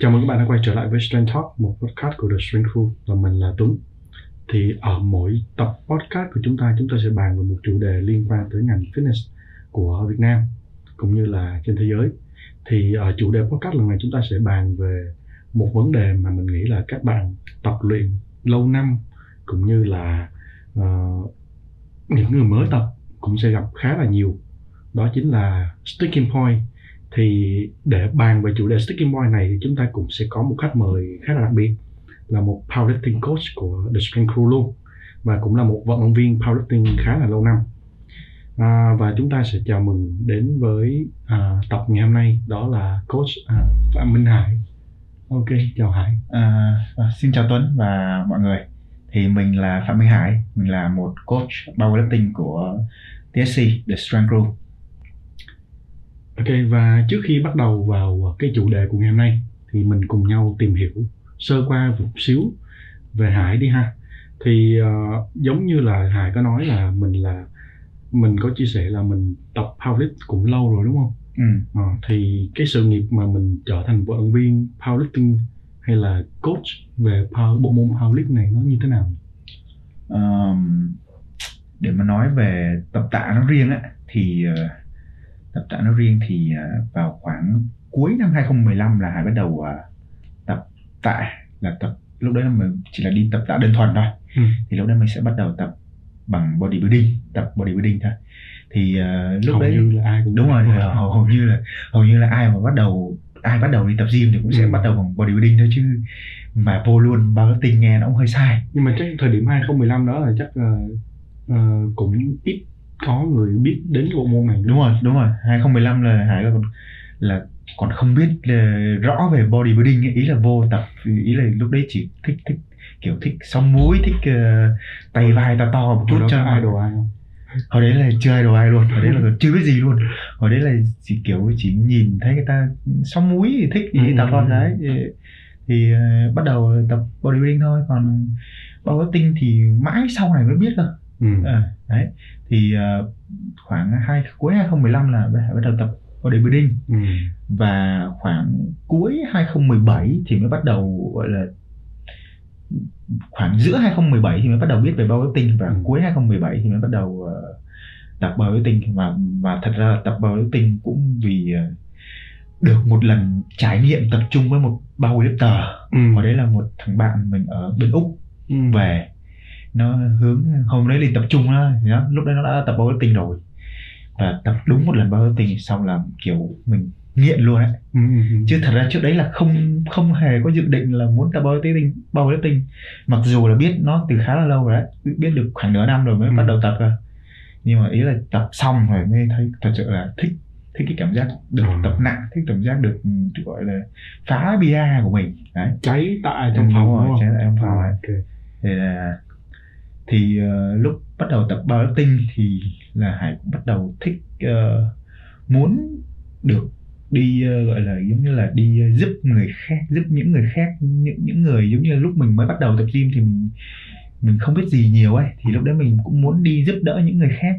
Chào mừng các bạn đã quay trở lại với Strength Talk, một podcast của The Strength Crew và mình là Tuấn. Thì ở mỗi tập podcast của chúng ta, chúng ta sẽ bàn về một chủ đề liên quan tới ngành fitness của Việt Nam cũng như là trên thế giới. Thì ở chủ đề podcast lần này chúng ta sẽ bàn về một vấn đề mà mình nghĩ là các bạn tập luyện lâu năm cũng như là uh, những người mới tập cũng sẽ gặp khá là nhiều. Đó chính là sticking point thì để bàn về chủ đề sticking point này thì chúng ta cũng sẽ có một khách mời khá là đặc biệt là một powerlifting coach của The Strength Crew luôn và cũng là một vận động viên powerlifting khá là lâu năm. À, và chúng ta sẽ chào mừng đến với à, tập ngày hôm nay đó là coach à, Phạm Minh Hải. Ok chào Hải. À, à xin chào Tuấn và mọi người. Thì mình là Phạm Minh Hải mình là một coach powerlifting của TSC The Strength Crew. Ok và trước khi bắt đầu vào cái chủ đề của ngày hôm nay thì mình cùng nhau tìm hiểu sơ qua một xíu về Hải đi ha. Thì uh, giống như là Hải có nói là mình là mình có chia sẻ là mình tập powerlifting cũng lâu rồi đúng không? Ừ. Uh, thì cái sự nghiệp mà mình trở thành vận động viên powerlifting hay là coach về power, bộ môn powerlifting này nó như thế nào? Um, để mà nói về tập tạ nó riêng á thì uh, tập tạ nói riêng thì à, vào khoảng cuối năm 2015 là Hải bắt đầu à, tập tạ là tập lúc đấy là mình chỉ là đi tập tạ đơn thuần thôi ừ. thì lúc đấy mình sẽ bắt đầu tập bằng bodybuilding tập bodybuilding thôi thì uh, lúc hầu đấy như là ai cũng đúng rồi hầu, hầu như là hầu như là ai mà bắt đầu ai bắt đầu đi tập gym thì cũng sẽ ừ. bắt đầu bằng bodybuilding thôi chứ mà vô luôn bao tinh nghe nó cũng hơi sai nhưng mà chắc thời điểm 2015 đó là chắc uh, cũng ít có người biết đến cái bộ môn này. Đúng rồi đúng rồi. 2015 là hải là còn là còn không biết là rõ về bodybuilding ấy. ý là vô tập ý là lúc đấy chỉ thích thích kiểu thích sóng múi thích uh, tay vai to to một chút cho ai đồ ai không? Hồi đấy là chưa ai đồ ai luôn. Hồi đấy là chưa biết gì luôn. Hồi đấy là chỉ kiểu chỉ nhìn thấy người ta sóng múi thì thích thì ừ. tập con đấy thì, thì uh, bắt đầu tập bodybuilding thôi. Còn powerlifting thì mãi sau này mới biết cơ. Ừ. à, đấy thì uh, khoảng hai cuối 2015 là bắt đầu tập bodybuilding ừ. và khoảng cuối 2017 thì mới bắt đầu gọi là khoảng giữa 2017 thì mới bắt đầu biết về powerlifting và ừ. cuối 2017 thì mới bắt đầu uh, tập powerlifting và và thật ra là tập powerlifting cũng vì uh, được một lần trải nghiệm tập trung với một powerlifter ừ. và đấy là một thằng bạn mình ở bên úc ừ. về nó hướng hôm đấy đi tập trung đó, đó lúc đấy nó đã tập powerlifting rồi và tập đúng một lần powerlifting xong là kiểu mình nghiện luôn ấy ừ, ừ, ừ. chứ thật ra trước đấy là không không hề có dự định là muốn tập powerlifting powerlifting mặc dù là biết nó từ khá là lâu rồi đấy biết được khoảng nửa năm rồi mới ừ. bắt đầu tập rồi nhưng mà ý là tập xong rồi mới thấy thật sự là thích thích cái cảm giác được ừ. tập nặng thích cảm giác được, được gọi là phá bia của mình đấy cháy tại trong phòng rồi cháy tại trong phòng à, okay. thì là thì uh, lúc bắt đầu tập powerlifting thì là hải cũng bắt đầu thích uh, muốn được đi uh, gọi là giống như là đi uh, giúp người khác giúp những người khác những những người giống như là lúc mình mới bắt đầu tập gym thì mình mình không biết gì nhiều ấy. Thì lúc đấy mình cũng muốn đi giúp đỡ những người khác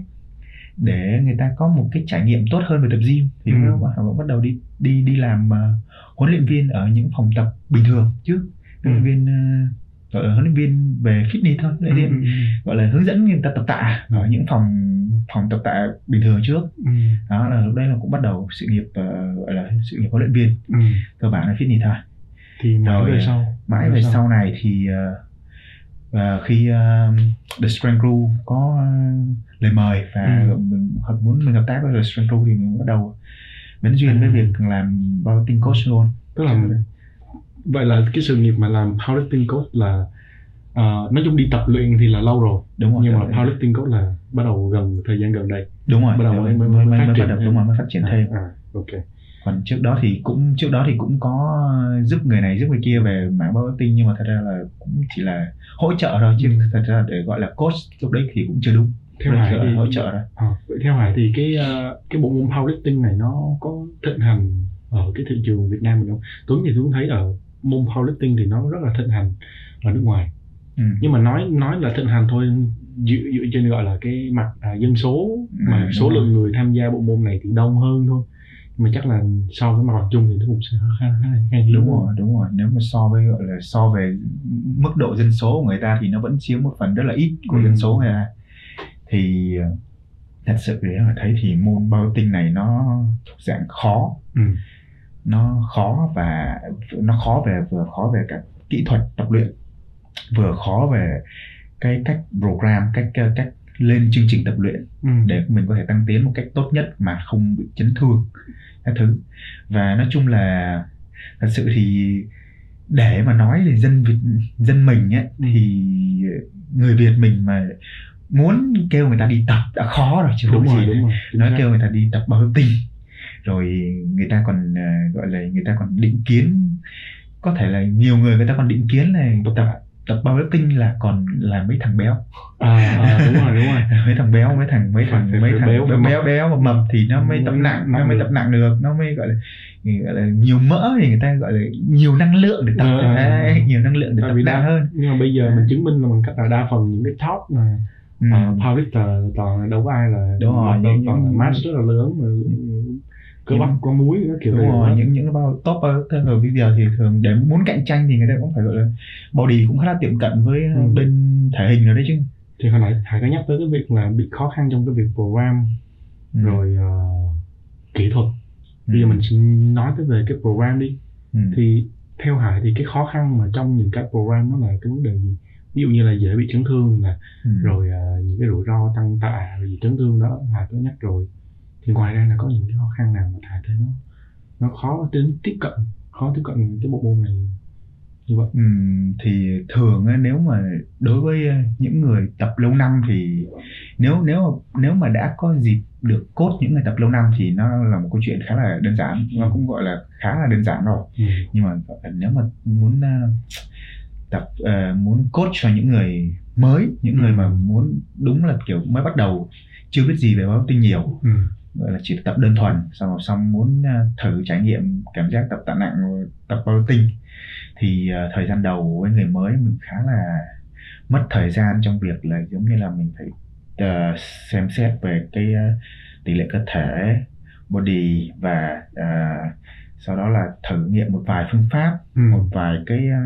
để người ta có một cái trải nghiệm tốt hơn về tập gym. Thì ừ. lúc bắt đầu đi đi đi làm uh, huấn luyện viên ở những phòng tập bình thường chứ. Huấn luyện viên uh, gọi là huấn luyện viên về fitness thôi ừ, ừ, ừ. gọi là hướng dẫn người ta tập tạ ở những phòng phòng tập tạ bình thường trước ừ. đó là lúc đấy là cũng bắt đầu sự nghiệp uh, gọi là sự nghiệp huấn luyện viên ừ. cơ bản là fitness thôi thì mãi rồi, về sau mãi về sau. sau này thì uh, và khi uh, The Strength Crew có uh, lời mời và ừ. mình muốn mình hợp tác với The Strength Crew thì mình bắt đầu bén duyên ừ. với việc làm powerlifting coach luôn tức là vậy là cái sự nghiệp mà làm powerlifting coach là uh, nói chung đi tập luyện thì là lâu rồi. Đúng rồi nhưng mà powerlifting coach là bắt đầu gần thời gian gần đây. Đúng rồi bắt đầu mới, mới, mới, mới phát triển bắt đầu, đúng rồi mới phát triển à, thêm. à, ok. Còn trước đó thì cũng trước đó thì cũng có giúp người này giúp người kia về mảng powerlifting nhưng mà thật ra là cũng chỉ là hỗ trợ thôi chứ ừ. thật ra để gọi là coach lúc đấy thì cũng chưa đúng. Theo hải thì hỗ trợ rồi à, vậy theo hải thì cái uh, cái bộ môn powerlifting này nó có thịnh hành ở cái thị trường Việt Nam mình không? Tuấn thì Tuấn thấy ở môn powerlifting thì nó rất là thịnh hành ở nước ngoài. Ừ. nhưng mà nói nói là thịnh hành thôi dựa, dựa trên gọi là cái mặt à, dân số ừ, mà số lượng người tham gia bộ môn này thì đông hơn thôi. Mà chắc là so với mặt bằng chung thì nó cũng sẽ khá khá là khá đúng rồi đúng rồi. Nếu mà so với gọi là so về mức độ dân số của người ta thì nó vẫn chiếm một phần rất là ít của Ừ. dân số người ta. Thì ờ, thật sự để mà thấy thì môn marketing này nó thuộc dạng khó. Ừ. nó khó và nó khó về vừa khó về các kỹ thuật tập luyện vừa khó về cái cách program cách cách lên chương trình tập luyện Ừ. để mình có thể tăng tiến một cách tốt nhất mà không bị chấn thương các thứ và nói chung là thật sự thì để mà nói về dân Việt dân mình ấy, Ừ. thì người Việt mình mà muốn kêu người ta đi tập đã khó rồi chứ đúng rồi gì đúng rồi nói kêu người ta đi tập bao tinh rồi người ta còn ờ, gọi là người ta còn định kiến có thể là nhiều người người ta còn định kiến là tập tập bao tinh là còn là mấy thằng béo. À, à, đúng rồi đúng rồi mấy thằng béo mấy thằng mấy thằng mấy thằng béo, béo béo béo mập thì nó mới tập nặng nó mới tập nặng được. Nó mới gọi là gọi là nhiều mỡ thì người ta gọi là nhiều năng lượng để tập. Ờ, Đấy, nhiều năng lượng để Tại tập nặng đa- hơn. nhưng mà bây giờ mình chứng minh là bằng cách là đa phần những cái top là ừ. uh, powerlifter toàn đâu có ai là Đúng rồi, toàn là những- mass rất là lớn mà cơ bắp có nó kiểu đúng rồi những những cái bao top ở bây giờ thì thường để muốn cạnh tranh thì người ta cũng phải gọi là body cũng khá là tiệm cận với Ừ. bên thể hình rồi đấy chứ thì hồi nãy Hải có nhắc tới cái việc là bị khó khăn trong cái việc program Ừ. rồi ờ, kỹ thuật bây giờ mình xin nói tới về cái program đi ừ. thì theo Hải thì cái khó khăn mà trong những cái program nó là cái vấn đề gì ví dụ như là dễ bị chấn thương nè Ừ. rồi ờ, những cái rủi ro tăng tạ gì chấn thương đó Hải có nhắc rồi thì ngoài ra là có những cái khó khăn nào mà Hải thấy nó nó khó đến tiếp cận khó tiếp cận cái bộ môn này như vậy Ừm, thì thường á, nếu mà đối với ờ, những người tập lâu năm thì nếu nếu nếu mà đã có dịp được cốt những người tập lâu năm thì nó là một câu chuyện khá là đơn giản nó cũng gọi là khá là đơn giản rồi ừ. nhưng mà là nếu mà muốn ờ, tập ờ, muốn coach cho những người mới những người Ừ. mà muốn đúng là kiểu mới bắt đầu chưa biết gì về powerlifting nhiều Ừ. gọi là chỉ tập đơn thuần xong rồi xong muốn ờ, thử trải nghiệm cảm giác tập tạ nặng tập powerlifting thì ờ, thời gian đầu với người mới mình khá là mất thời gian trong việc là giống như là mình phải ờ, xem xét về cái ờ, tỷ lệ cơ thể body và ờ, sau đó là thử nghiệm một vài phương pháp Ừ. một vài cái ờ,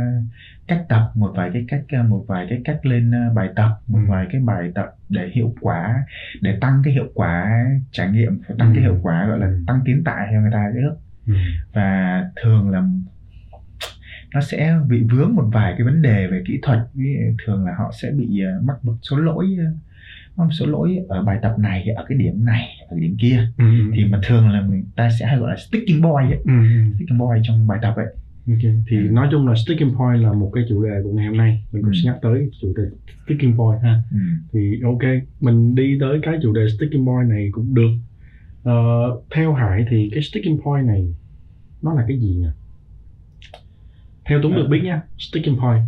cách tập một vài cái cách ờ, một vài cái cách lên ờ, bài tập một Ừ. vài cái bài tập để hiệu quả để tăng cái hiệu quả trải nghiệm tăng Ừ. cái hiệu quả gọi là tăng tiến tại cho người ta nữa Ừ. và thường là nó sẽ bị vướng một vài cái vấn đề về kỹ thuật thường là họ sẽ bị ờ, mắc một số lỗi một số lỗi ở bài tập này ở cái điểm này ở cái điểm kia Ừ. thì mà thường là người ta sẽ hay gọi là sticking boy ấy. Ừ. ừ. sticking boy trong bài tập ấy Ok. Thì Ừ. nói chung là sticking point là một cái chủ đề của ngày hôm nay mình cũng Ừ. sẽ nhắc tới chủ đề sticking point ha ừ. thì ok mình đi tới cái chủ đề sticking point này cũng được Ờ, theo Hải thì cái sticking point này nó là cái gì nhỉ theo Tuấn được biết nha sticking point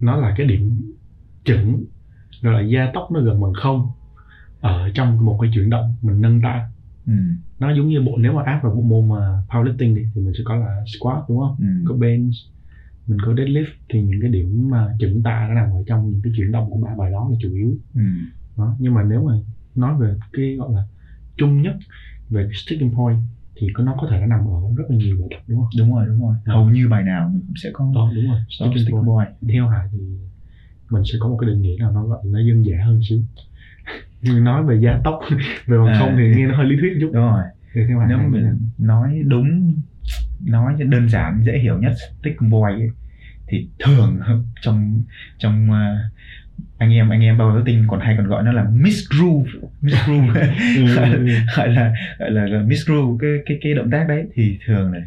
nó là cái điểm chỉnh gọi là gia tốc nó gần bằng không ở trong một cái chuyển động mình nâng tạ Ừ. nó giống như bộ nếu mà áp vào bộ môn mà powerlifting đi thì mình sẽ có là squat đúng không? Ừ. có bench mình có deadlift thì những cái điểm mà chỉnh tạ nó nằm ở trong những cái chuyển động của ba bài đó là chủ yếu. Ừ. đó nhưng mà nếu mà nói về cái gọi là chung nhất về cái sticking point thì có nó có thể nó nằm ở rất là nhiều bài tập đúng không? Đúng rồi đúng rồi. Hầu như bài nào mình cũng sẽ có đó đúng rồi. sticking sticking point. boy theo Hải thì mình sẽ có một cái định nghĩa nào nó gọi là nó dân dã hơn xíu. Nhưng nói về gia tốc về bằng À. không thì nghe nó hơi lý thuyết chút. Đúng rồi thì nếu mình nói đúng nói đơn giản dễ hiểu nhất sticking boy ấy, thì thường trong trong ờ, anh em anh em bao tinh còn hay còn gọi nó là miss groove miss groove Ừ, ừ, ừ. gọi là gọi là, là miss groove cái cái cái động tác đấy. Thì thường này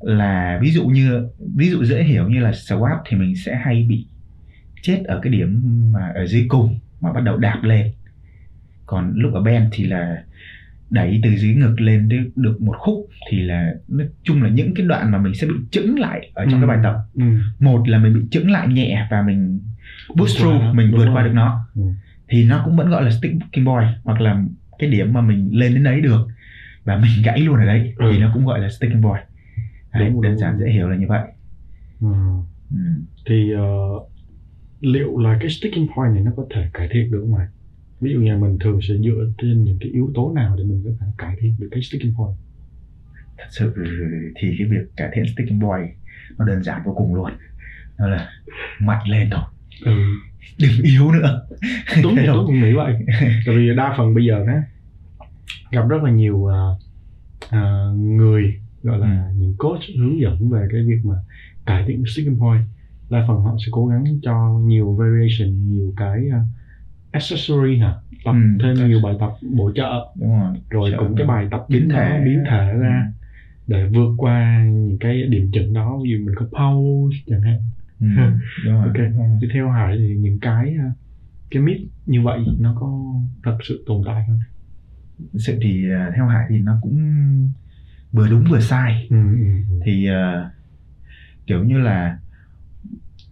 là ví dụ như ví dụ dễ hiểu như là squat thì mình sẽ hay bị chết ở cái điểm mà ở dưới cùng mà bắt đầu đạp lên. Còn lúc ở bench thì là đẩy từ dưới ngực lên được một khúc thì là nói chung là những cái đoạn mà mình sẽ bị chững lại ở trong cái bài tập ừ. một là mình bị chững lại nhẹ và mình boost through nó, mình đúng vượt rồi. qua được nó Ừ. thì nó cũng vẫn gọi là sticking boy hoặc là cái điểm mà mình lên đến đấy được và mình gãy luôn ở đấy Ừ. thì nó cũng gọi là sticking boy đấy, Đúng, đơn đúng, giản dễ hiểu là như vậy Ừ. ừ. thì ờ, liệu là cái sticking point này nó có thể cải thiện được không mày ví dụ như mình thường sẽ dựa trên những cái yếu tố nào để mình có thể cải thiện được cái sticking point? Thật sự thì cái việc cải thiện sticking point nó đơn giản vô cùng luôn. Đó là mạnh lên thôi. Ừ. đừng yếu nữa. Thế Tuấn thôi. cũng nghĩ vậy. Tại vì đa phần bây giờ á gặp rất là nhiều à, à, người gọi là những coach hướng dẫn về cái việc mà cải thiện sticking point. Đa phần họ sẽ cố gắng cho nhiều variation nhiều cái uh, accessory hả tập Ừ. thêm nhiều bài tập bổ trợ đúng rồi rồi cũng cái bài tập biến thể biến thể ra Ừ. để vượt qua những cái điểm chuẩn đó ví dụ mình có pause chẳng hạn ừ. đúng rồi Ok. đúng rồi. thì theo Hải thì những cái uh, cái myth như vậy nó có thật sự tồn tại không? Sự thì à, theo Hải thì nó cũng vừa đúng vừa sai Ừ, ừ, ừ. thì à, kiểu như là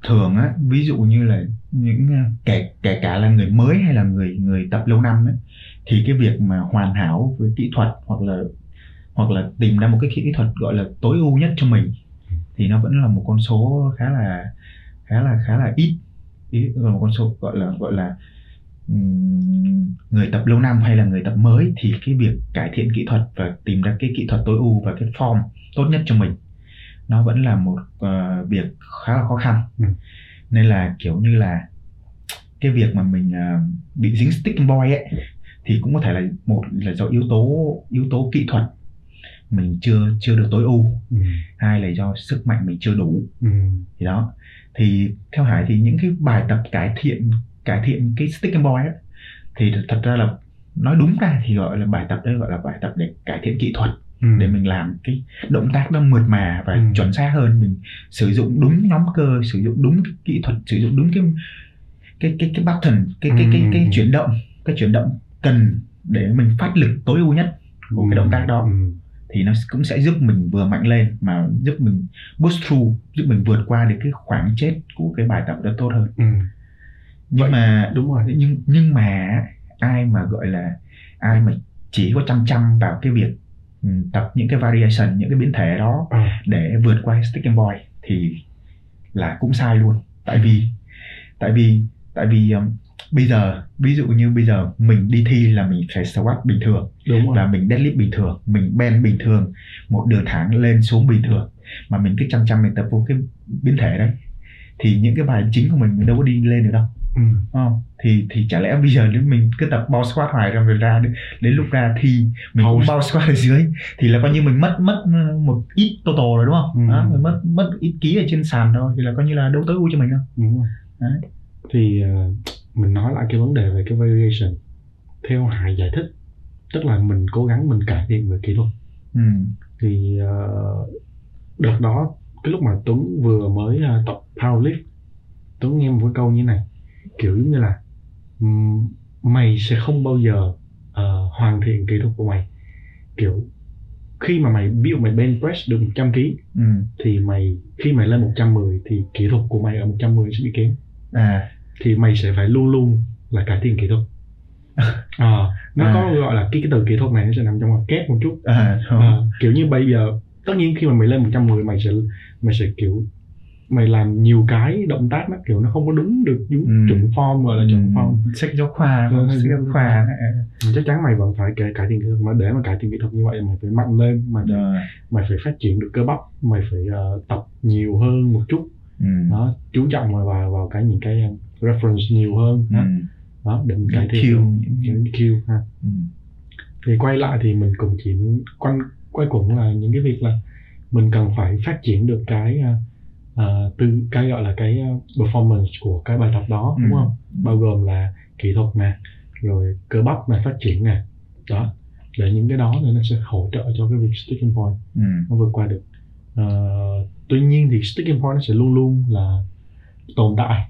thường á ví dụ như là những ờ, kể kể cả là người mới hay là người người tập lâu năm ấy, thì cái việc mà hoàn hảo với kỹ thuật hoặc là hoặc là tìm ra một cái kỹ thuật gọi là tối ưu nhất cho mình thì nó vẫn là một con số khá là khá là khá là ít. Ý là một con số gọi là gọi là người tập lâu năm hay là người tập mới thì cái việc cải thiện kỹ thuật và tìm ra cái kỹ thuật tối ưu và cái form tốt nhất cho mình nó vẫn là một ờ, việc khá là khó khăn. Ừ. nên là kiểu như là cái việc mà mình ờ, bị dính sticking boy ấy thì cũng có thể là một là do yếu tố yếu tố kỹ thuật. Mình chưa chưa được tối ưu. Ừ, hai là do sức mạnh mình chưa đủ. Ừ, thì đó. Thì theo Hải thì những cái bài tập cải thiện cải thiện cái sticking boy ấy, thì thật ra là nói đúng ra thì gọi là bài tập đấy gọi là bài tập để cải thiện kỹ thuật ừ. để mình làm cái động tác nó mượt mà và Ừ. chuẩn xác hơn mình sử dụng đúng nhóm cơ sử dụng đúng cái kỹ thuật sử dụng đúng cái cái cái cái button cái cái cái cái Ừ. chuyển động cái chuyển động cần để mình phát lực tối ưu nhất của cái động tác đó Ừ, thì nó cũng sẽ giúp mình vừa mạnh lên mà giúp mình boost through giúp mình vượt qua được cái khoảng chết của cái bài tập đó tốt hơn ừ. nhưng Vậy- mà đúng rồi nhưng nhưng mà ai mà gọi là ai mà chỉ có chăm chăm vào cái việc ừ, tập những cái variation những cái biến thể đó à, để vượt qua sticking boy thì là cũng sai luôn. Tại vì tại vì tại vì um, bây giờ ví dụ như bây giờ mình đi thi là mình phải squat bình thường đúng rồi. và mình deadlift bình thường mình bend bình thường một đường thẳng lên xuống bình thường mà mình cứ chăm chăm mình tập vô cái biến thể đấy thì những cái bài chính của mình mình đâu có đi lên được đâu ừ. không thì thì chả lẽ bây giờ nếu mình cứ tập bao squat hoài rồi rồi ra đến, đến lúc ra thì mình cũng Pause. bao squat ở dưới thì là coi như mình mất mất uh, một ít total rồi đúng không Ừ. đó, mình mất mất ít ký ở trên sàn thôi thì là coi như là đâu tối ưu cho mình đâu đúng rồi Đấy. thì ờ, mình nói lại cái vấn đề về cái variation theo Hải giải thích tức là mình cố gắng mình cải thiện về kỹ thuật ừ. thì ờ, đợt đó cái lúc mà Tuấn vừa mới ờ, tập powerlift Tuấn nghe một cái câu như này kiểu như là mày sẽ không bao giờ ờ, hoàn thiện kỹ thuật của mày. Kiểu khi mà mày ví dụ mày bench press được 100 kg Ừ. thì mày khi mày lên 110 thì kỹ thuật của mày ở 110 sẽ bị kém. À. Thì mày sẽ phải luôn luôn là cải thiện kỹ thuật. À, nó À. có gọi là cái cái từ kỹ thuật này nó sẽ nằm trong ngoặc kép một chút. À, à, kiểu như bây giờ tất nhiên khi mà mày lên 110 mày sẽ mày sẽ kiểu mày làm nhiều cái động tác nó kiểu nó không có đúng được đúng Ừ. chuẩn form gọi là chuẩn form. Sách giáo khoa Ừ, sách giáo khoa. chắc chắn mày vẫn phải cải, cải thiện kỹ thuật mà để mà cải thiện kỹ thuật như vậy mày phải mạnh lên mày phải, rồi. mày phải phát triển được cơ bắp mày phải ờ, tập nhiều hơn một chút. Ừ. đó chú trọng vào vào, vào cái những cái reference nhiều hơn Ừ. đó, đó để mình cải Những thiện những- những Q ha. Ừ. thì quay lại thì mình cũng chỉ quanh quay quẩn là những cái việc là mình cần phải phát triển được cái uh, uh, từ cái gọi là cái uh, performance của cái bài tập đó đúng Ừ. không bao gồm là kỹ thuật nè rồi cơ bắp này phát triển nè đó để những cái đó thì nó sẽ hỗ trợ cho cái việc sticking point Ừ. nó vượt qua được Ờ, tuy nhiên thì sticking point nó sẽ luôn luôn là tồn tại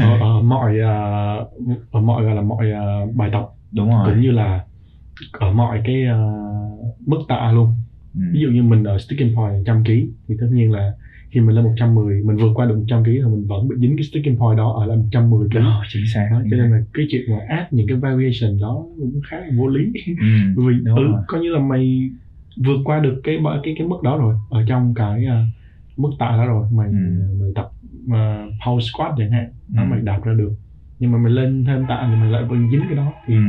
ở, ở mọi ờ, ở mọi gọi là mọi ờ, bài tập đúng rồi cũng như là ở mọi cái ờ, mức tạ luôn ừ. ví dụ như mình ở sticking point 100 kg thì tất nhiên là khi mình lên 110 mình vượt qua được 100 kg thì mình vẫn bị dính cái sticking point đó ở là 110 kg Đó, chính xác đó, cho nên là cái chuyện mà add những cái variation đó cũng khá là vô lý ừ. bởi vì ừ, rồi. coi như là mày vượt qua được cái cái cái mức đó rồi ở trong cái ờ, mức tạ đó rồi mày Ừ. mày tập uh, power squat chẳng hạn đó Ừ. mày đạt ra được nhưng mà mày lên thêm tạ thì mày lại vẫn dính cái đó thì Ừ.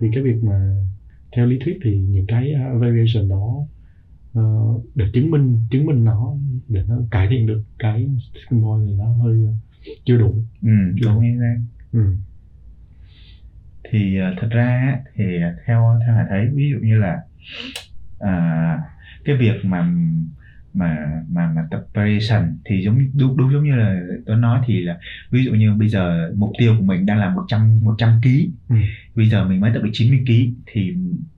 thì cái việc mà theo lý thuyết thì những cái uh, variation đó uh, để chứng minh chứng minh nó để nó cải thiện được cái sticking point thì nó hơi chưa đủ ừ đúng như thế ừ. thì uh, thật ra thì theo theo hải thấy ví dụ như là à, cái việc mà mà mà mà tập variation thì giống đúng đúng giống như là tôi nói thì là ví dụ như bây giờ mục tiêu của mình đang là 100 100 kg Ừ. bây giờ mình mới tập được 90 kg thì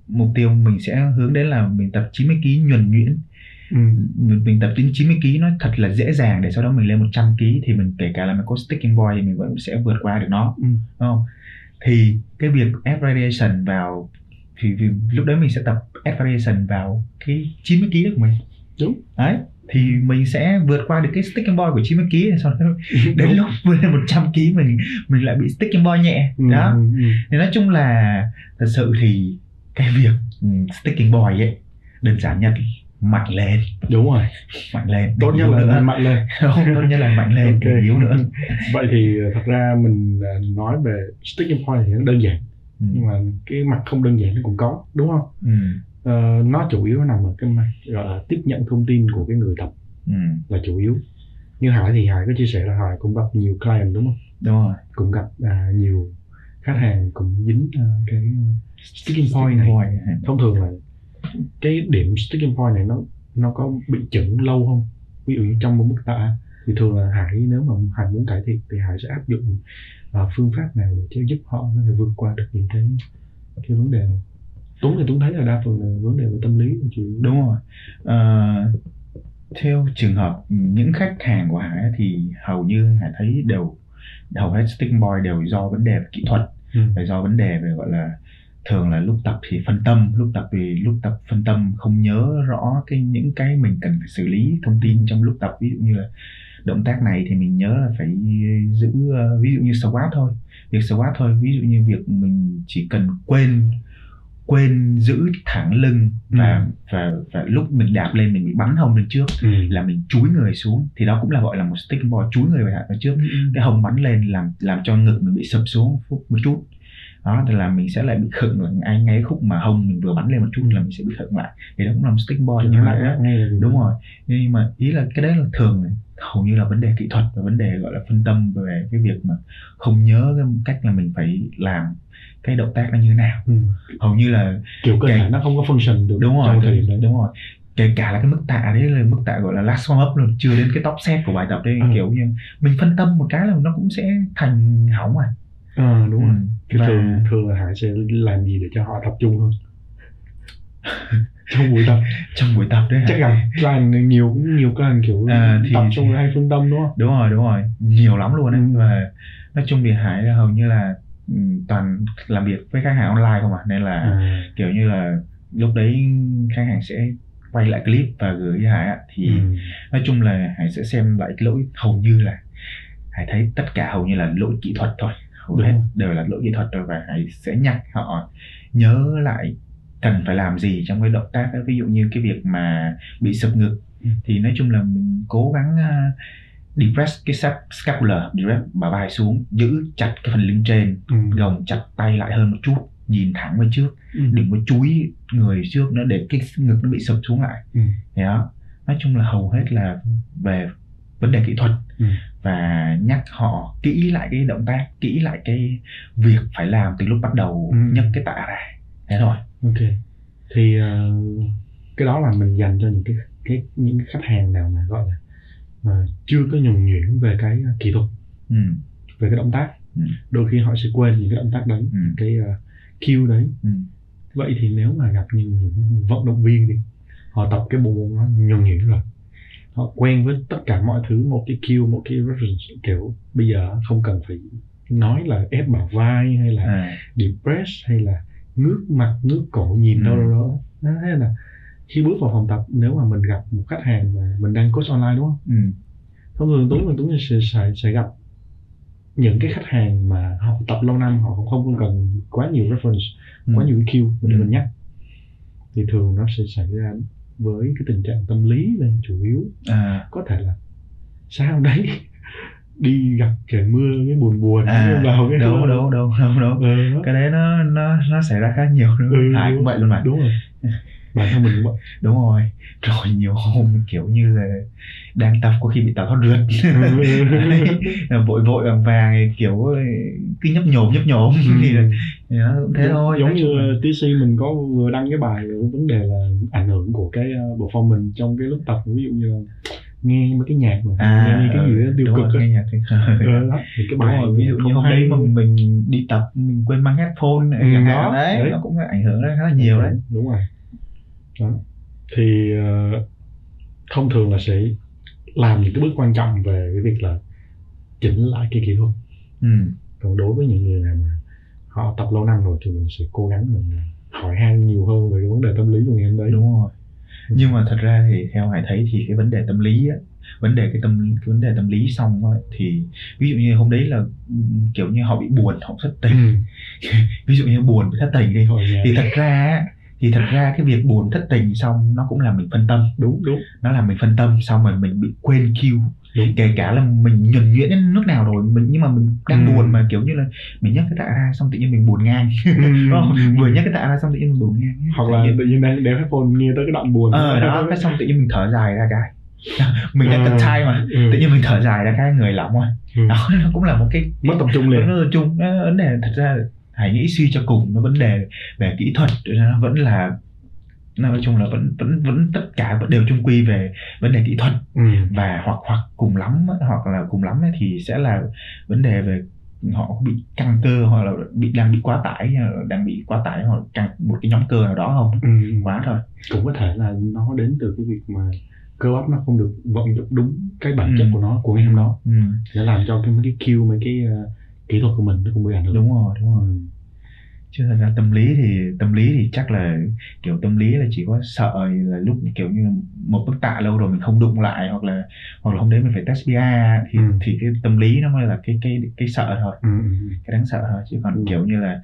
mục tiêu mình sẽ hướng đến là mình tập 90 kg nhuần nhuyễn Ừ. mình, tập đến 90 kg nó thật là dễ dàng để sau đó mình lên 100 kg thì mình kể cả là mình có sticking boy thì mình vẫn sẽ vượt qua được nó Ừ. đúng không thì cái việc add variation vào thì, thì lúc đấy mình sẽ tập add variation vào cái 90 kg của mình Đúng. đấy thì mình sẽ vượt qua được cái sticking boy của 90 kg sau đó đến lúc vươn lên 100 kg mình mình lại bị sticking boy nhẹ Ừ, đó ừ, ừ. thì nói chung là thật sự thì cái việc ừ, sticking boy ấy đơn giản nhất mạnh lên đúng rồi mạnh lên tốt nhất là nữa. mạnh lên không tốt nhất là mạnh lên Ok. đừng yếu nữa vậy thì thật ra mình à, nói về sticking point thì nó đơn giản ừ. nhưng mà cái mặt không đơn giản nó cũng có đúng không Ừ. Ờ, nó chủ yếu nằm ở cái mặt gọi là tiếp nhận thông tin của cái người tập Ừ. là chủ yếu như Hải thì Hải có chia sẻ là Hải cũng gặp nhiều client đúng không đúng rồi cũng gặp à, nhiều khách hàng cũng dính à, cái sticking point này. thông thường là cái điểm sticking point này nó nó có bị chững lâu không? Ví dụ như trong một bức tạ thì thường là Hải nếu mà Hải muốn cải thiện thì Hải sẽ áp dụng à, phương pháp nào để giúp họ có thể vượt qua được những cái cái vấn đề này? Tuấn thì Tuấn thấy là đa phần là vấn đề về tâm lý yếu. đúng rồi. Ờ, theo trường hợp những khách hàng của Hải thì hầu như Hải thấy đều hầu hết sticking boy đều do vấn đề về kỹ thuật Ừ. là do vấn đề về gọi là thường là lúc tập thì phân tâm lúc tập thì lúc tập phân tâm không nhớ rõ cái những cái mình cần phải xử lý thông tin trong lúc tập. Ví dụ như là động tác này thì mình nhớ là phải giữ ờ, ví dụ như squat thôi việc squat thôi. Ví dụ như việc mình chỉ cần quên quên giữ thẳng lưng và Ừ. và và lúc mình đạp lên mình bị bắn hông lên trước Ừ. là mình chúi người xuống. Thì đó cũng là gọi là một sticking boy chúi người về về trước. Cái hông bắn lên làm làm cho ngực mình bị sập xuống một chút đó thì là mình sẽ lại bị khựng lại. Ngay ngay khúc mà hông mình vừa bắn lên một chút là mình sẽ bị khựng lại. Thì đó cũng là một boy Cho như vậy đó. ngay là đúng rồi. Nhưng mà ý là cái đấy là thường này, hầu như là vấn đề kỹ thuật và vấn đề gọi là phân tâm về cái việc mà không nhớ cái cách là mình phải làm cái động tác nó như thế nào. Ừ. hầu như là kiểu cơ Cái- thể nó không có function được đúng rồi thời điểm đúng rồi. Kể cả là cái mức tạ đấy là mức tạ gọi là last warm up luôn chưa đến cái top set của bài tập đấy Ừ. kiểu như mình phân tâm một cái là nó cũng sẽ thành hỏng à Ờ, đúng rồi. Ừ. Cái Và- thường thường là Hải sẽ làm gì để cho họ tập trung hơn? Trong buổi tập. Trong buổi tập đấy chắc gặp client nhiều cũng nhiều client kiểu À, thì- tập rồi hay phân tâm đúng không? Đúng rồi đúng rồi. Nhiều lắm luôn đấy Ừ. và nói chung thì hải là hầu như là ừ, toàn làm việc với khách hàng online không à. Nên là à, kiểu như là lúc đấy khách hàng sẽ quay lại clip và gửi cho hải ạ thì ừ. nói chung là hải sẽ xem lại cái lỗi. Hầu như là hải thấy tất cả hầu như là lỗi kỹ thuật thôi hầu hết rồi. đều là lỗi kỹ thuật thôi và hải sẽ nhắc họ nhớ lại cần phải làm gì trong cái động tác đó. ví dụ như cái việc mà bị sập ngực Ừ. thì nói chung là mình cố gắng uh, depress cái sap- scapular depress bả vai xuống giữ chặt cái phần lưng trên Ừ. gồng chặt tay lại hơn một chút nhìn thẳng về trước Ừ. đừng có chúi người trước nữa để cái ngực nó bị sụp xuống lại Ừ. Đó nói chung là hầu hết là về vấn đề kỹ thuật Ừ. và nhắc họ kỹ lại cái động tác kỹ lại cái việc phải làm từ lúc bắt đầu Ừ. nhấc cái tạ ra thế thôi ok thì ờ, cái đó là mình dành cho những cái cái những cái khách hàng nào mà gọi là mà chưa có nhuần nhuyễn về cái ờ, kỹ thuật ừ. về cái động tác Ừ. đôi khi họ sẽ quên những cái động tác đấy Ừ. cái uh, cue đấy Ừ. vậy thì nếu mà gặp những, những vận động viên đi họ tập cái bộ môn nó nhuần nhuyễn rồi họ quen với tất cả mọi thứ một cái cue một cái reference kiểu bây giờ không cần phải nói là ép bả vai hay là à, depress hay là ngước mặt ngước cổ nhìn Ừ. đâu đâu đó Đó, thế là khi bước vào phòng tập nếu mà mình gặp một khách hàng mà mình đang coach online đúng không ừ. thông thường Tuấn và Tuấn sẽ, sẽ, sẽ gặp những cái khách hàng mà họ tập lâu năm họ cũng không cần quá nhiều reference Ừ. quá nhiều cue để Ừ. mình nhắc thì thường nó sẽ xảy ra với cái tình trạng tâm lý là chủ yếu. À, có thể là sao đấy đi gặp trời mưa cái buồn buồn à, vào cái đâu đâu đâu đâu đâu ừ, cái đấy nó nó nó xảy ra khá nhiều nữa. Ừ, hải đúng. cũng vậy luôn mà. đúng rồi. Bản thân mình cũng vậy. Đúng rồi. Rồi nhiều hôm kiểu như là đang tập có khi bị tào thoát rượt vội vội vàng vàng kiểu cứ nhấp nhổm nhấp nhổm. Thì, là, thì nó cũng thế thôi giống là- như TC mình có vừa đăng cái bài về vấn đề là ảnh hưởng của cái uh, performance trong cái lúc tập ví dụ như là nghe mấy cái nhạc mà à nghe cái gì đó tiêu đúng cực rồi, nghe nhạc thì thì cái bài rồi, ví dụ như hôm đấy mà mình đi tập mình quên mang headphone Ừ, chẳng đó, đấy, đấy. nó cũng ảnh hưởng khá là nhiều đấy. đúng rồi. Đó. thì ờ, thông thường là sẽ làm những cái bước quan trọng về cái việc là chỉnh lại cái kỹ thuật ừ. còn đối với những người nào mà họ tập lâu năm rồi thì mình sẽ cố gắng mình hỏi han nhiều hơn về cái vấn đề tâm lý của ngày hôm đấy. Đúng rồi. Nhưng mà thật ra thì theo hải thấy thì cái vấn đề tâm lý á vấn đề cái tâm cái vấn đề tâm lý xong á, thì ví dụ như hôm đấy là ừm, kiểu như họ bị buồn họ thất tình. Ừ. ví dụ như buồn bị thất tình đi. Thì thật ra á, thì thật ra cái việc buồn thất tình xong nó cũng làm mình phân tâm. Đúng đúng. Nó làm mình phân tâm xong rồi mình bị quên kill Đúng. kể cả là mình nhuần nhuyễn đến nước nào rồi mình nhưng mà mình đang Ừ. buồn mà kiểu như là mình nhấc cái tạ ra xong tự nhiên mình buồn ngang. Không? vừa nhấc cái tạ ra xong tự nhiên mình buồn ngang. Hoặc là tự nhiên đang đeo headphone nghe tới cái đoạn buồn. Ờ đó cái xong tự nhiên mình thở dài ra cái. Mình đang tập Ờ, thai mà. Ừ. tự nhiên mình thở dài ra cái người lỏng rồi Ừ. đó nó cũng là một cái mất tập trung liền. Nó là chung. Nó vấn đề thật ra hãy nghĩ suy cho cùng nó vấn đề về kỹ thuật nó vẫn là nói chung là vẫn vẫn vẫn tất cả vẫn đều chung quy về vấn đề kỹ thuật ừ. và hoặc hoặc cùng lắm hoặc là cùng lắm thì sẽ là vấn đề về họ bị căng cơ hoặc là bị đang bị quá tải đang bị quá tải hoặc căng một cái nhóm cơ nào đó không Ừ. quá thôi cũng có thể là nó đến từ cái việc mà cơ bắp nó không được vận dụng đúng cái bản chất Ừ. của nó của hôm đó ừ. sẽ làm cho cái mấy cái cue mấy cái ờ, kỹ thuật của mình nó cũng bị ảnh hưởng đúng rồi đúng rồi Ừ. chứ thật ra tâm lý thì tâm lý thì chắc là kiểu tâm lý là chỉ có sợ là lúc kiểu như một bức tạ lâu rồi mình không đụng lại hoặc là hoặc là hôm đấy mình phải test PA thì Ừ. thì cái tâm lý nó mới là cái cái cái sợ thôi Ừ, ừ, ừ. cái đáng sợ thôi chứ còn Ừ. kiểu như là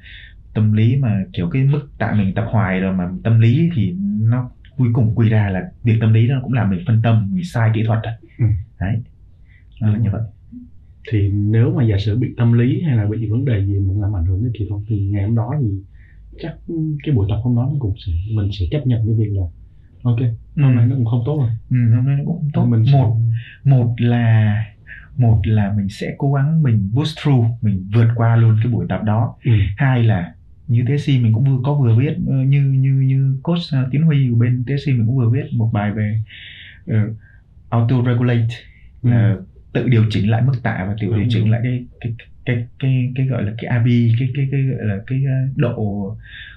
tâm lý mà kiểu cái mức tạ mình tập hoài rồi mà tâm lý thì nó cuối cùng quy ra là việc tâm lý nó cũng làm mình phân tâm mình sai kỹ thuật rồi Ừ. đấy nó là như vậy thì nếu mà giả sử bị tâm lý hay là bị vấn đề gì mình làm ảnh hưởng đến kỹ thuật thì ngày hôm đó thì chắc cái buổi tập hôm đó nó cũng sẽ mình sẽ chấp nhận cái việc là ok hôm nay nó cũng không tốt rồi. Ừ, hôm nay nó cũng không tốt. Mình sẽ- một một là một là mình sẽ cố gắng mình boost through mình vượt qua luôn cái buổi tập đó. Ừ. hai là như TSC mình cũng vừa có vừa viết ờ, như như như coach uh, Tiến Huy của bên TSC mình cũng vừa viết một bài về uh, auto regulate là tự điều chỉnh lại mức tạ và tự điều chỉnh lại cái cái cái cái cái gọi là cái AB cái cái cái gọi là cái uh, độ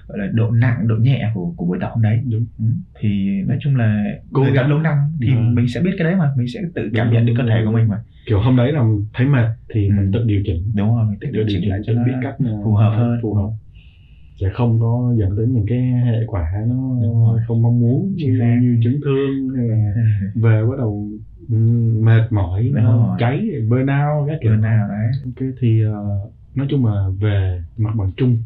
gọi là độ nặng độ nhẹ của của buổi tập hôm đấy. Đúng. Ừ. thì nói chung là Cố gắng. lâu năm thì Ừ. mình sẽ biết cái đấy mà mình sẽ tự cảm Đúng, nhận được cơ thể của mình mà. Kiểu hôm đấy là thấy mệt thì Ừ. mình tự điều chỉnh. Đúng rồi mình tự điều điều chỉnh lại cho nó biết cách ờ, phù hợp hơn. phù hợp. Sẽ không có dẫn đến những cái hệ quả nó không mong muốn như, như chấn thương hay là về bắt đầu ừ, mệt mỏi Đúng nó cháy burnout các kiểu nào đấy ok thì ờ, nói chung là về mặt bằng chung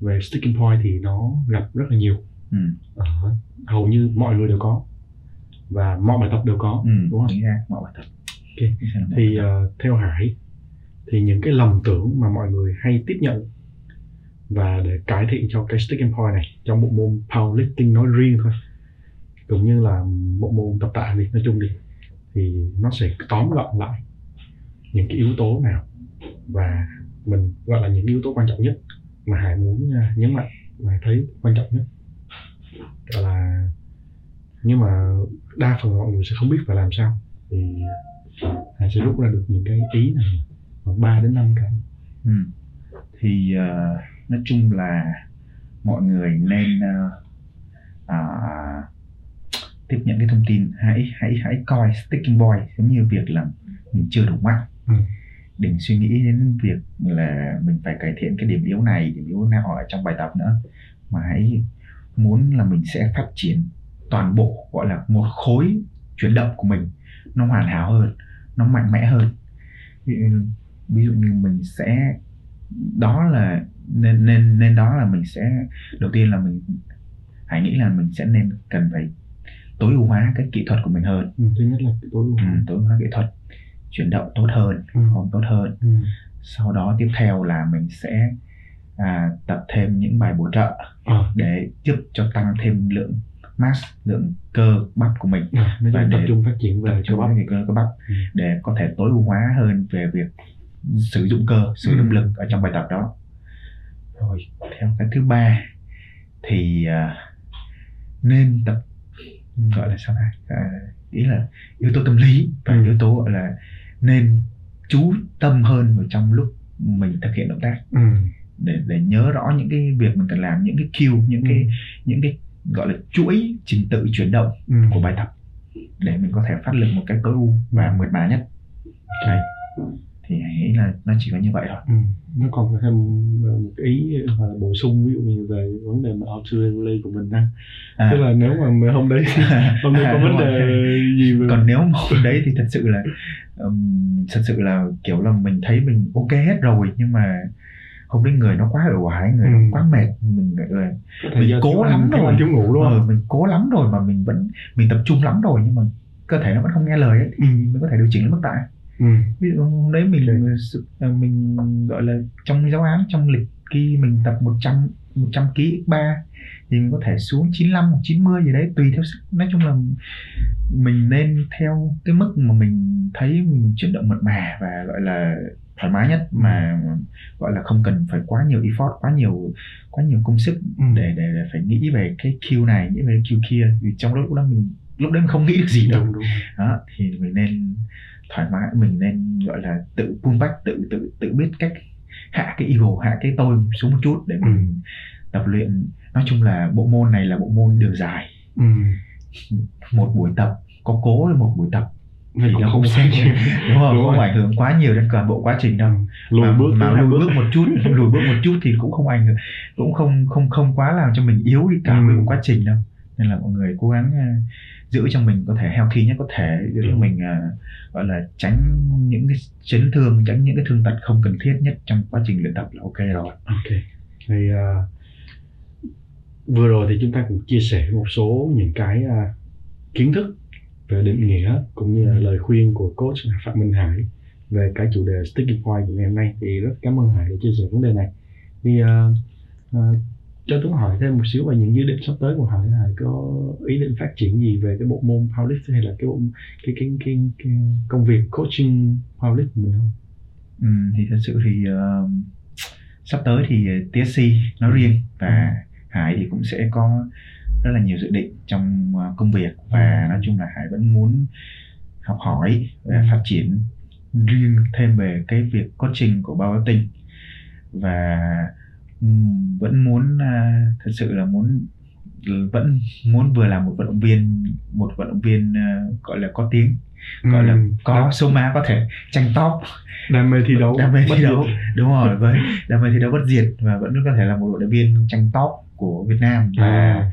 về sticking point thì nó gặp rất là nhiều ừ. ở hầu như mọi người đều có và mọi bài tập đều có ừ. đúng không? chính xác mọi bài tập Ok. thì ờ, theo Hải thì những cái lầm tưởng mà mọi người hay tiếp nhận và để cải thiện cho cái sticking point này trong bộ môn powerlifting nói riêng thôi cũng như là bộ môn tập tạ đi nói chung đi thì nó sẽ tóm gọn lại những cái yếu tố nào. Và mình gọi là những yếu tố quan trọng nhất mà Hải muốn à, nhấn mạnh và thấy quan trọng nhất. Gọi là nhưng mà đa phần mọi người sẽ không biết phải làm sao thì Hải sẽ rút ra được những cái ý này khoảng 3 đến 5 cái. Ừ. thì uh, nói chung là mọi người nên uh, uh, tiếp nhận cái thông tin hãy hãy hãy coi sticking boy giống như việc là mình chưa đủ mạnh Ừ. đừng suy nghĩ đến việc là mình phải cải thiện cái điểm yếu này điểm yếu nào ở trong bài tập nữa mà hãy muốn là mình sẽ phát triển toàn bộ gọi là một khối chuyển động của mình nó hoàn hảo hơn nó mạnh mẽ hơn ví, ví dụ như mình sẽ đó là nên nên nên đó là mình sẽ đầu tiên là mình hãy nghĩ là mình sẽ nên cần phải tối ưu hóa cái kỹ thuật của mình hơn ừ, thứ nhất là tối ưu ừ, tối ưu hóa kỹ thuật chuyển động tốt hơn Ừ. form tốt hơn ừ. sau đó tiếp theo là mình sẽ à, tập thêm những bài bổ trợ Ờ, để giúp cho tăng thêm lượng mass lượng cơ bắp của mình à, Và chung tập để trung phát triển tập về cơ bắp cơ, cơ bắp Ừ. để có thể tối ưu hóa hơn về việc sử dụng cơ sử dụng Ừ. lực ở trong bài tập đó rồi theo cái thứ ba thì à, nên tập gọi là sao ta à, ý là yếu tố tâm lý và Ừ. yếu tố gọi là nên chú tâm hơn vào trong lúc mình thực hiện động tác ừ. để để nhớ rõ những cái việc mình cần làm những cái cue những cái Ừ. những cái gọi là chuỗi trình tự chuyển động Ừ. của bài tập để mình có thể phát lực một cách tối ưu và mượt mà nhất Đấy. Là nó chỉ có như vậy thôi Ừ. nó còn có thêm ờ, một ý hoặc là bổ sung ví dụ như về vấn đề mà auxiliary của mình ha à, tức là nếu mà hôm đấy hôm đấy có À, vấn đúng đề rồi. gì về còn nếu mà hôm đấy thì thật sự là um, thật sự là kiểu là mình thấy mình ok hết rồi nhưng mà hôm đấy người nó quá uể oải người Ừ. nó quá mệt mình là có mình cố lắm ăn, rồi. thiếu ngủ đúng ờ, không mình cố lắm rồi mà mình vẫn mình tập trung lắm rồi nhưng mà cơ thể nó vẫn không nghe lời ấy, thì Ừ. mình có thể điều chỉnh mức tạ ừ. ví dụ đấy mình Ok. sự- à, mình gọi là trong giáo án trong lịch khi mình tập 100 100 kg x3 thì mình có thể xuống 95 hoặc 90 gì đấy tùy theo sức nói chung là mình nên theo cái mức mà mình thấy mình chuyển động mượt mà và gọi là thoải mái nhất mà gọi là không cần phải quá nhiều effort quá nhiều quá nhiều công sức Ừ. để, để để phải nghĩ về cái Q này nghĩ về Q kia vì trong lúc đó mình lúc đấy mình không nghĩ được gì đâu đúng đúng đó thì mình nên thoải mái mình nên gọi là tự pull back tự tự tự biết cách hạ cái ego hạ cái tôi xuống một chút để mình tập luyện. Nói chung là bộ môn này là bộ môn đường dài. Ừ. một buổi tập có cố là một buổi tập. Thì nó không sai đúng không? Đúng không rồi. ảnh hưởng quá nhiều đến toàn bộ quá trình đâu. Lùi mà, bước mà lùi bước. một chút lùi bước một chút thì cũng không ảnh hưởng cũng không không không quá làm cho mình yếu đi cả Ừ. một quá trình đâu. Nên là mọi người cố gắng giữ cho mình có thể healthy nhất có thể giữ cho Ừ. mình à, gọi là tránh những cái chấn thương tránh những cái thương tật không cần thiết nhất trong quá trình luyện tập là ok rồi Ok. Thì à, vừa rồi thì chúng ta cũng chia sẻ một số những cái à, kiến thức về định nghĩa cũng như là Ừ. lời khuyên của coach Phạm Minh Hải về cái chủ đề sticking point của ngày hôm nay thì rất cảm ơn Hải đã chia sẻ vấn đề này. Thì à, à, cho Tuấn hỏi thêm một xíu về những dự định sắp tới của Hải. Hải có ý định phát triển gì về cái bộ môn powerlifting hay là cái bộ cái cái cái, cái công việc coaching powerlifting của mình không? ừ, thì thật sự thì ờ, sắp tới thì TSC nói riêng và Hải thì cũng sẽ có rất là nhiều dự định trong ờ, công việc và Ừ. nói chung là Hải vẫn muốn học hỏi và Ừ. phát triển riêng thêm về cái việc coaching của powerlifting và ừm, vẫn muốn à, thật sự là muốn vẫn muốn vừa là một vận động viên một vận động viên à, gọi là có tiếng gọi là Ừ. có số má có thể tranh top đam mê thi đấu đam mê thi diệt. đấu đúng rồi với đam mê thi đấu bất diệt và vẫn có thể là một vận động viên tranh top của Việt Nam và à,